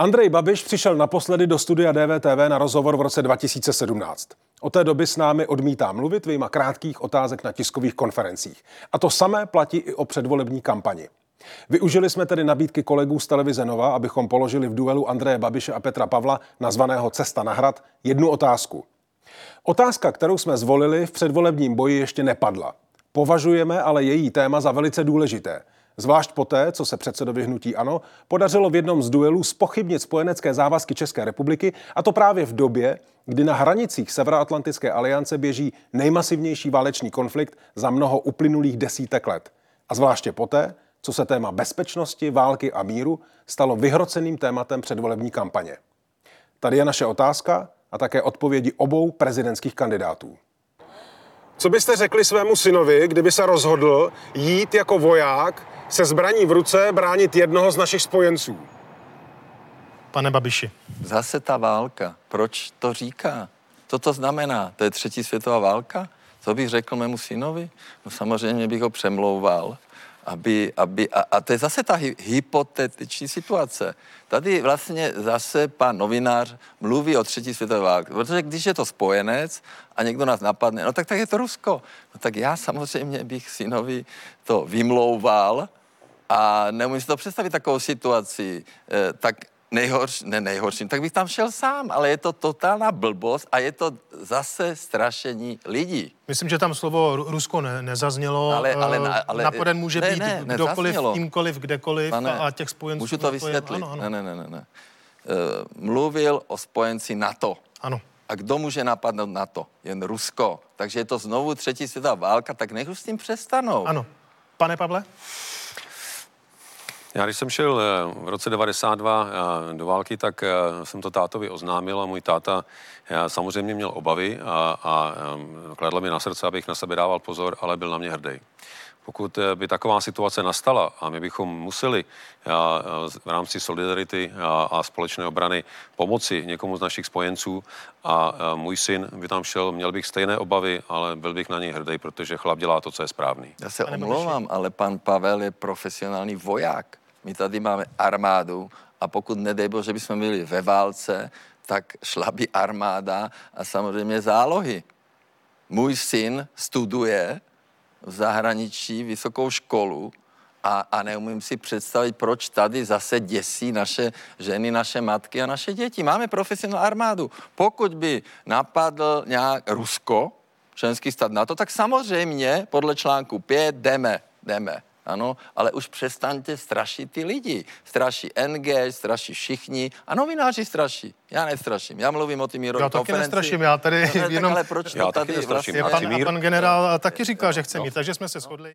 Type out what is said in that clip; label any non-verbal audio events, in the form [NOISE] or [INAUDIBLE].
Andrej Babiš přišel naposledy do studia DVTV na rozhovor v roce 2017. Od té doby s námi odmítá mluvit vyjma krátkých otázek na tiskových konferencích. A to samé platí i o předvolební kampani. Využili jsme tedy nabídky kolegů z televize Nova, abychom položili v duelu Andreje Babiše a Petra Pavla, nazvaného Cesta na hrad, jednu otázku. Otázka, kterou jsme zvolili v předvolebním boji, ještě nepadla. Považujeme ale její téma za velice důležité – Zvlášť poté, co se předsedovi hnutí ANO podařilo v jednom z duelů spochybnit spojenecké závazky České republiky, a to právě v době, kdy na hranicích Severoatlantické aliance běží nejmasivnější válečný konflikt za mnoho uplynulých desítek let. A zvláště poté, co se téma bezpečnosti, války a míru stalo vyhroceným tématem předvolební kampaně. Tady je naše otázka a také odpovědi obou prezidentských kandidátů. Co byste řekli svému synovi, kdyby se rozhodl jít jako voják se zbraní v ruce bránit jednoho z našich spojenců. Pane Babiši. Zase ta válka. Proč to říká? Co to znamená? To je třetí světová válka? Co bych řekl mému synovi? No samozřejmě bych ho přemlouval aby, aby a, a to je zase ta hy, hypotetiční situace. Tady vlastně zase pan novinář mluví o třetí světové válce, protože když je to spojenec a někdo nás napadne, no tak, tak je to Rusko. No tak já samozřejmě bych synovi to vymlouval, a neumím si to představit takovou situaci. E, tak nejhorší, ne nejhorším, tak bych tam šel sám, ale je to totálna blbost a je to zase strašení lidí. Myslím, že tam slovo Rusko ne, nezaznělo. Ale, ale, na, ale Napaden může ne, být ne, kdokoliv, kýmkoliv, kdekoliv Pane, a těch spojenců. Můžu to vysvětlit? Ano, ano. Ne, ne, ne, ne. Uh, mluvil o spojenci NATO. Ano. A kdo může napadnout NATO? Jen Rusko. Takže je to znovu třetí světová válka, tak nech už s tím přestanou. Ano. Pane Pavle? Já když jsem šel eh, v roce 92 eh, do války, tak eh, jsem to tátovi oznámil a můj táta samozřejmě měl obavy a, a kladl mi na srdce, abych na sebe dával pozor, ale byl na mě hrdý. Pokud by taková situace nastala a my bychom museli v rámci solidarity a společné obrany pomoci někomu z našich spojenců a můj syn by tam šel, měl bych stejné obavy, ale byl bych na něj hrdý, protože chlap dělá to, co je správný. Já se omlouvám, ale pan Pavel je profesionální voják. My tady máme armádu a pokud nedej bože bychom byli ve válce, tak šla by armáda a samozřejmě zálohy. Můj syn studuje v zahraničí vysokou školu a, a neumím si představit, proč tady zase děsí naše ženy, naše matky a naše děti. Máme profesionální armádu. Pokud by napadl nějak Rusko, členský stát NATO, tak samozřejmě podle článku 5 jdeme, jdeme. Ano, ale už přestaňte strašit ty lidi. Straší NG, straší všichni a novináři straší. Já nestraším, já mluvím o tím Já taky nestraším, já tady [LAUGHS] no, ne, jenom... ale proč já to tady vlastně... Pan, pan generál taky říká, že chce mít, takže jsme se shodli.